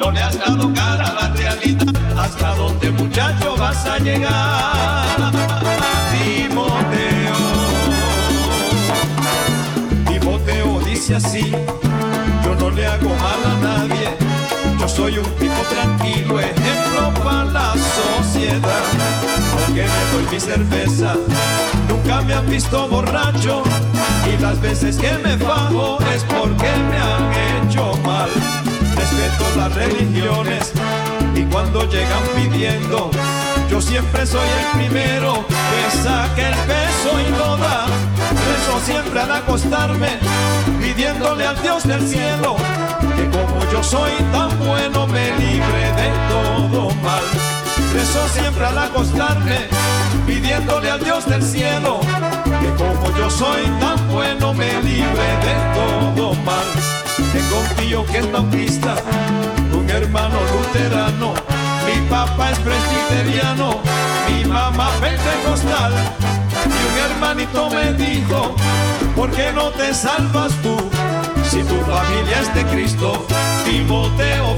no le has dado cara a la realidad. ¿Hasta dónde muchacho vas a llegar? Timoteo. Timoteo dice así, yo no le hago mal a nadie, yo soy un tipo tranquilo, ejemplo para la sociedad. Aunque me doy mi cerveza, nunca me han visto borracho y las veces que me fajo es porque me han hecho mal. Respeto las religiones y cuando llegan pidiendo, yo siempre soy el primero que saque el peso y lo da. Rezo siempre al acostarme, pidiéndole al Dios del cielo que como yo soy tan bueno me libre de todo mal. Rezo siempre al acostarme, pidiéndole al Dios del cielo que como yo soy tan bueno me libre de todo mal. Tengo un tío que es bautista, un hermano luterano, mi papá es presbiteriano, mi mamá pentecostal y un hermanito me dijo, ¿por qué no te salvas tú? Si tu familia es de Cristo, Timoteo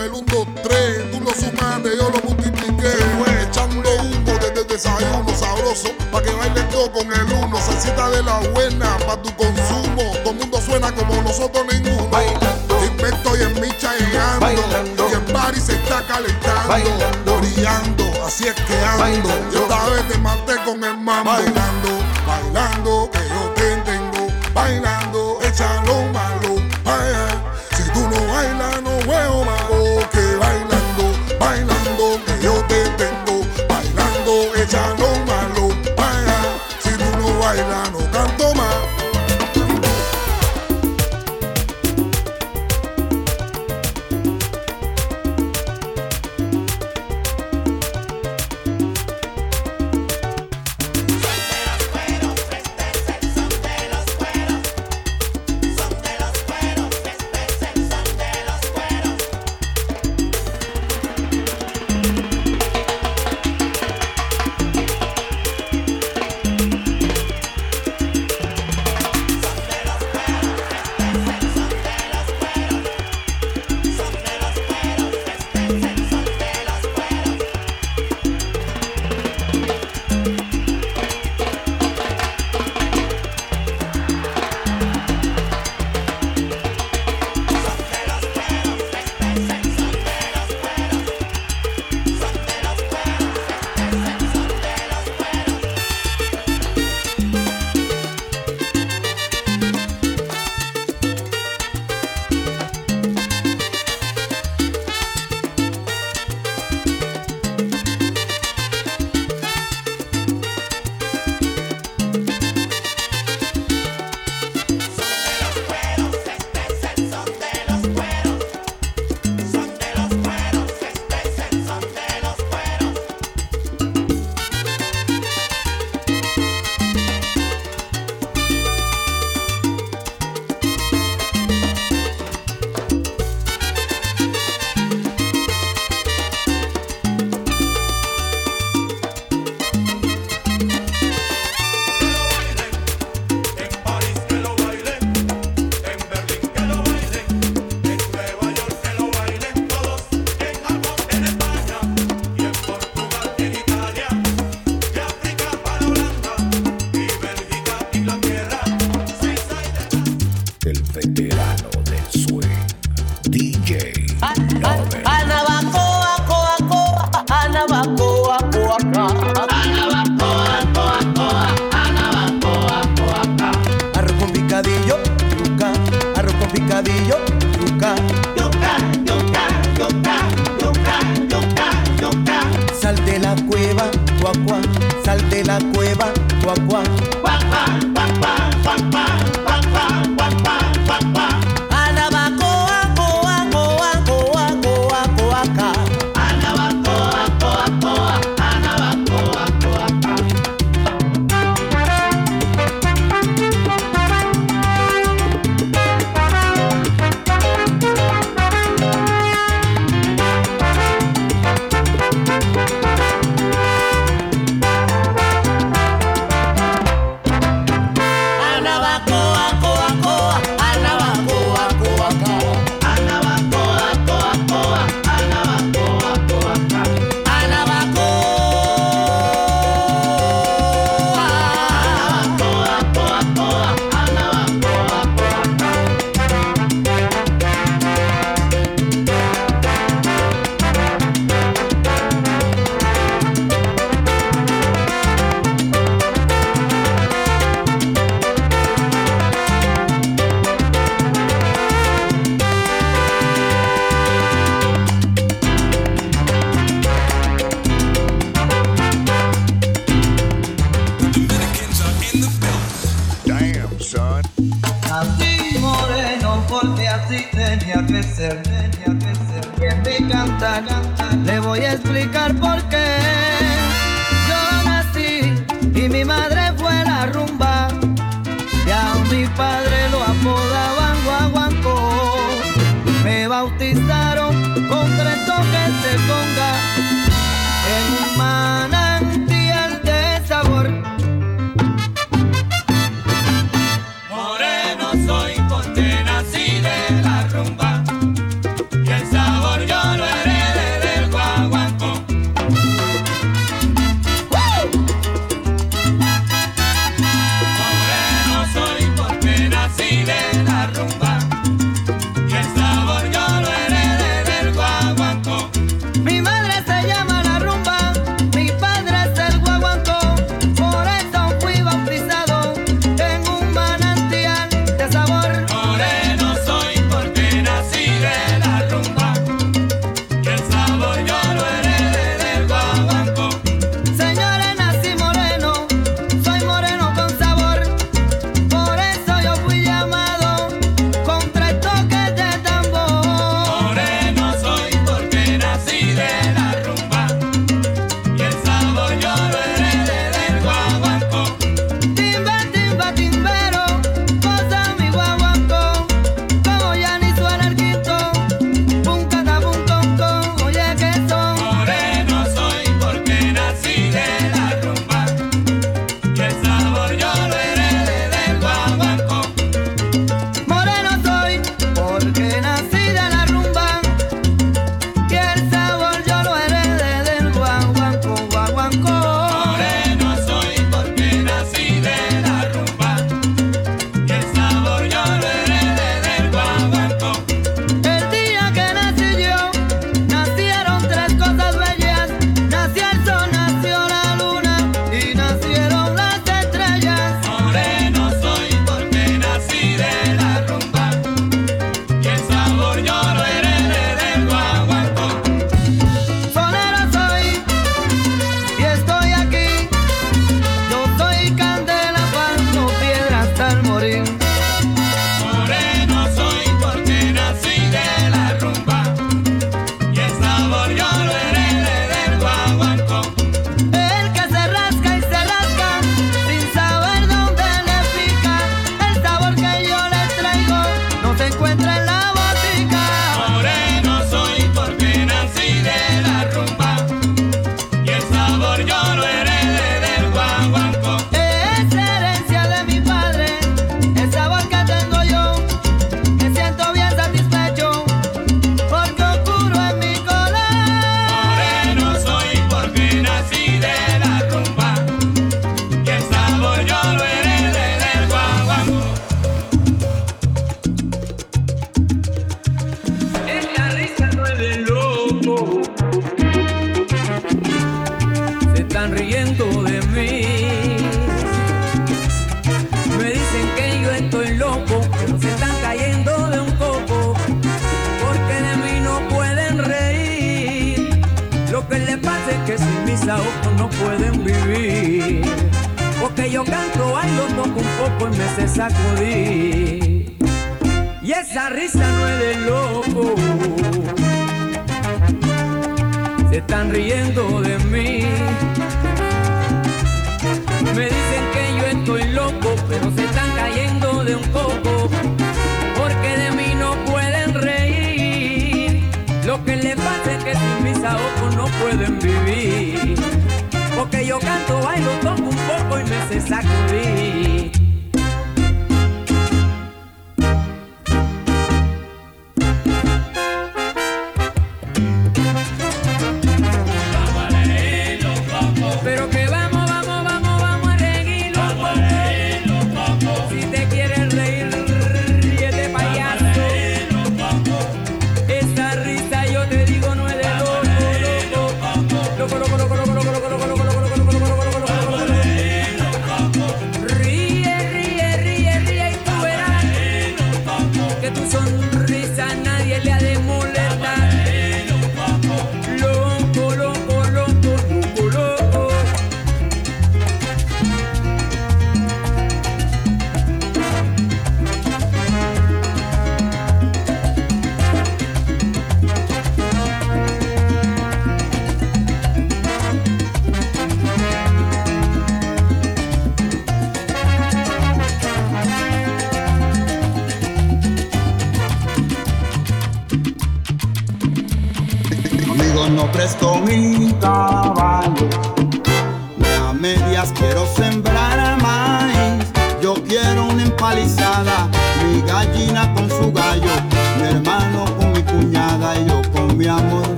el 1, 2, 3. Tú lo sumaste, yo lo multipliqué. Echando humo desde el desayuno sabroso. Pa' que bailes todo con el uno. Salsita de la buena, pa' tu consumo. Todo el mundo suena como nosotros ninguno. Bailando. Inverto y en micha llegando. Bailando. Y el party se está calentando. Bailando. Brillando, así es que ando. Bailando. Yo esta vez te maté con el mambo. Bailando, bailando.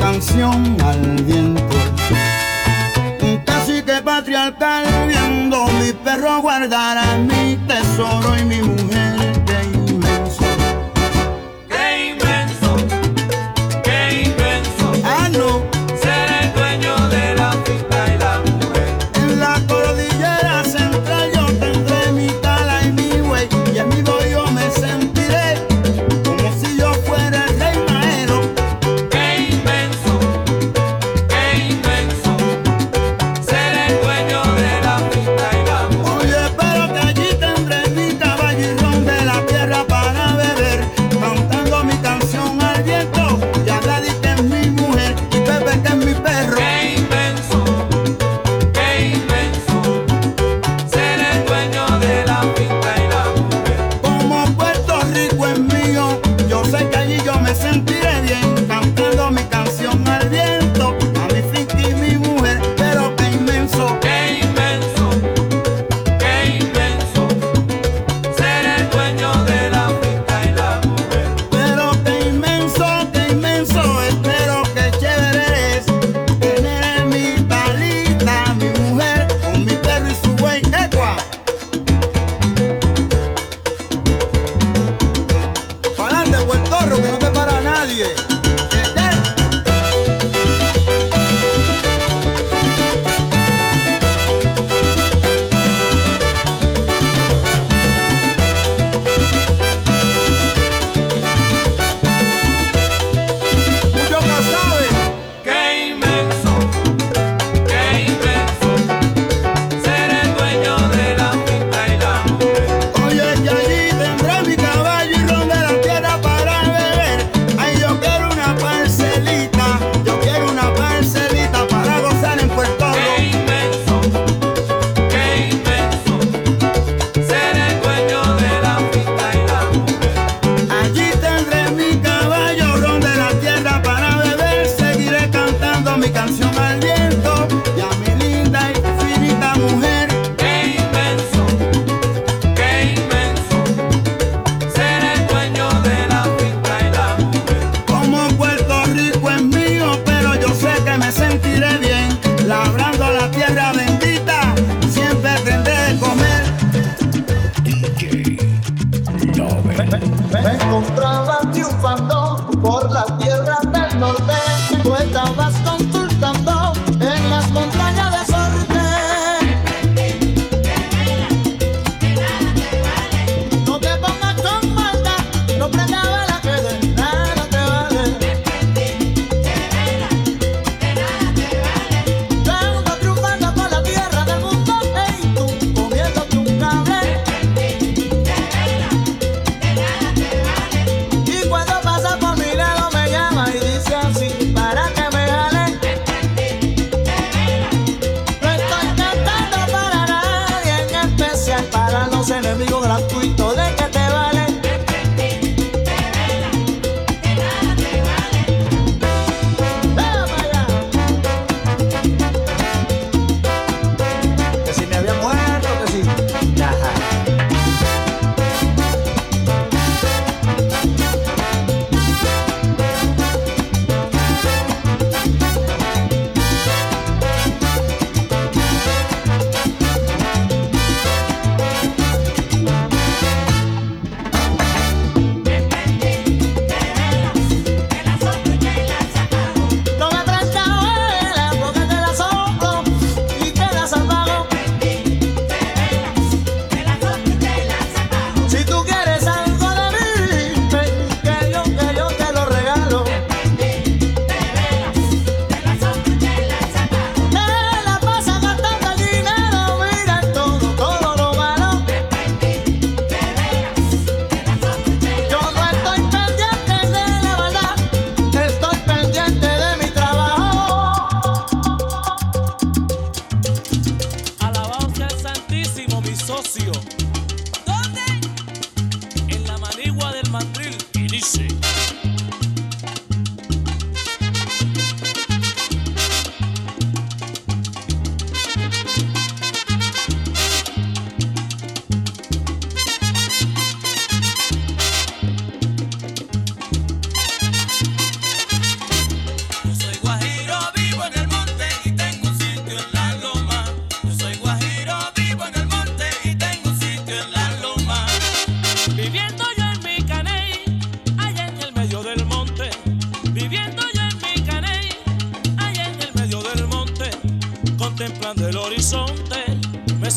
canción al viento. Un cacique patriarcal viendo mi perro guardar a mi tesoro y mi mujer.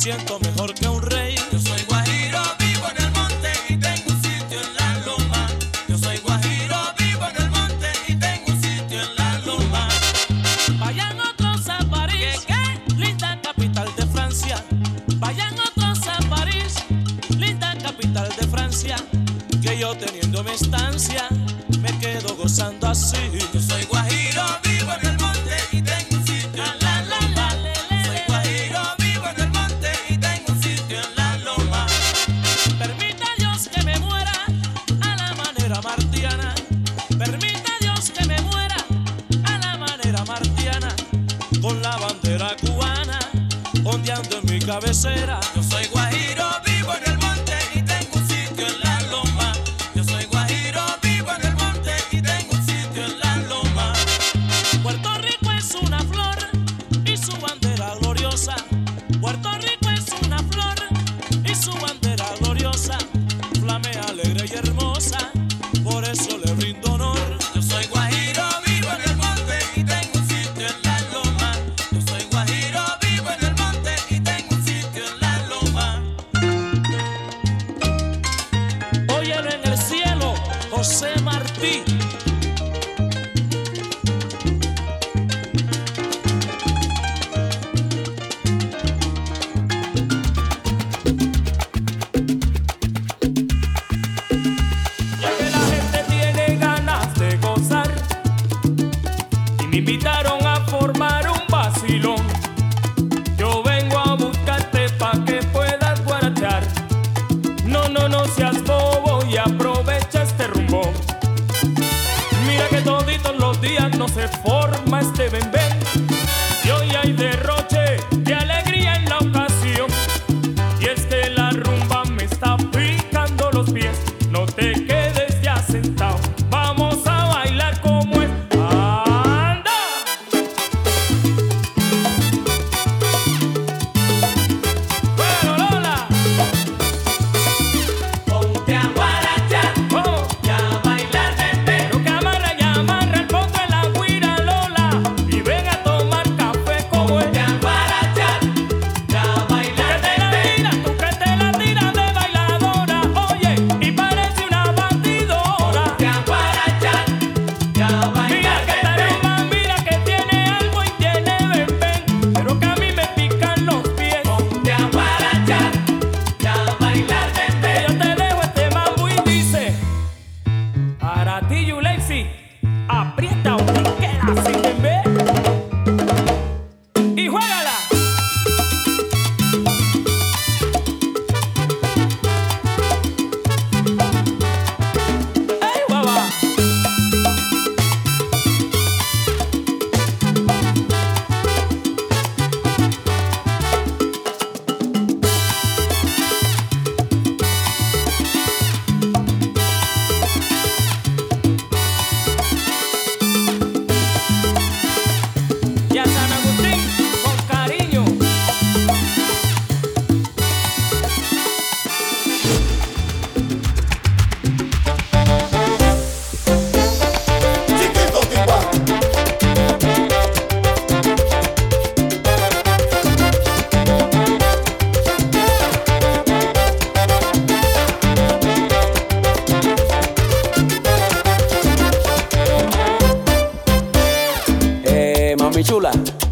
siento mejor que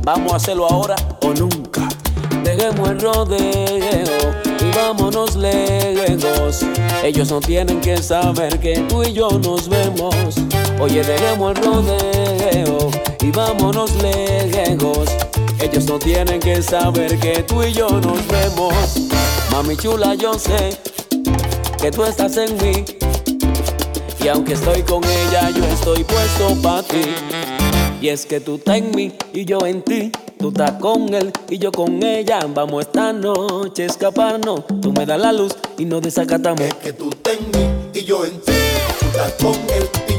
Vamos a hacerlo ahora o nunca. Dejemos el rodeo y vámonos lejos. Ellos no tienen que saber que tú y yo nos vemos. Oye, dejemos el rodeo y vámonos lejos. Ellos no tienen que saber que tú y yo nos vemos. Mami chula, yo sé que tú estás en mí. Y aunque estoy con ella, yo estoy puesto para ti. Y es que tú estás en mí y yo en ti. Tú estás con él y yo con ella. Vamos esta noche a escaparnos. Tú me das la luz y nos desacatamos. Es que tú estás en mí y yo en ti. Tú estás con él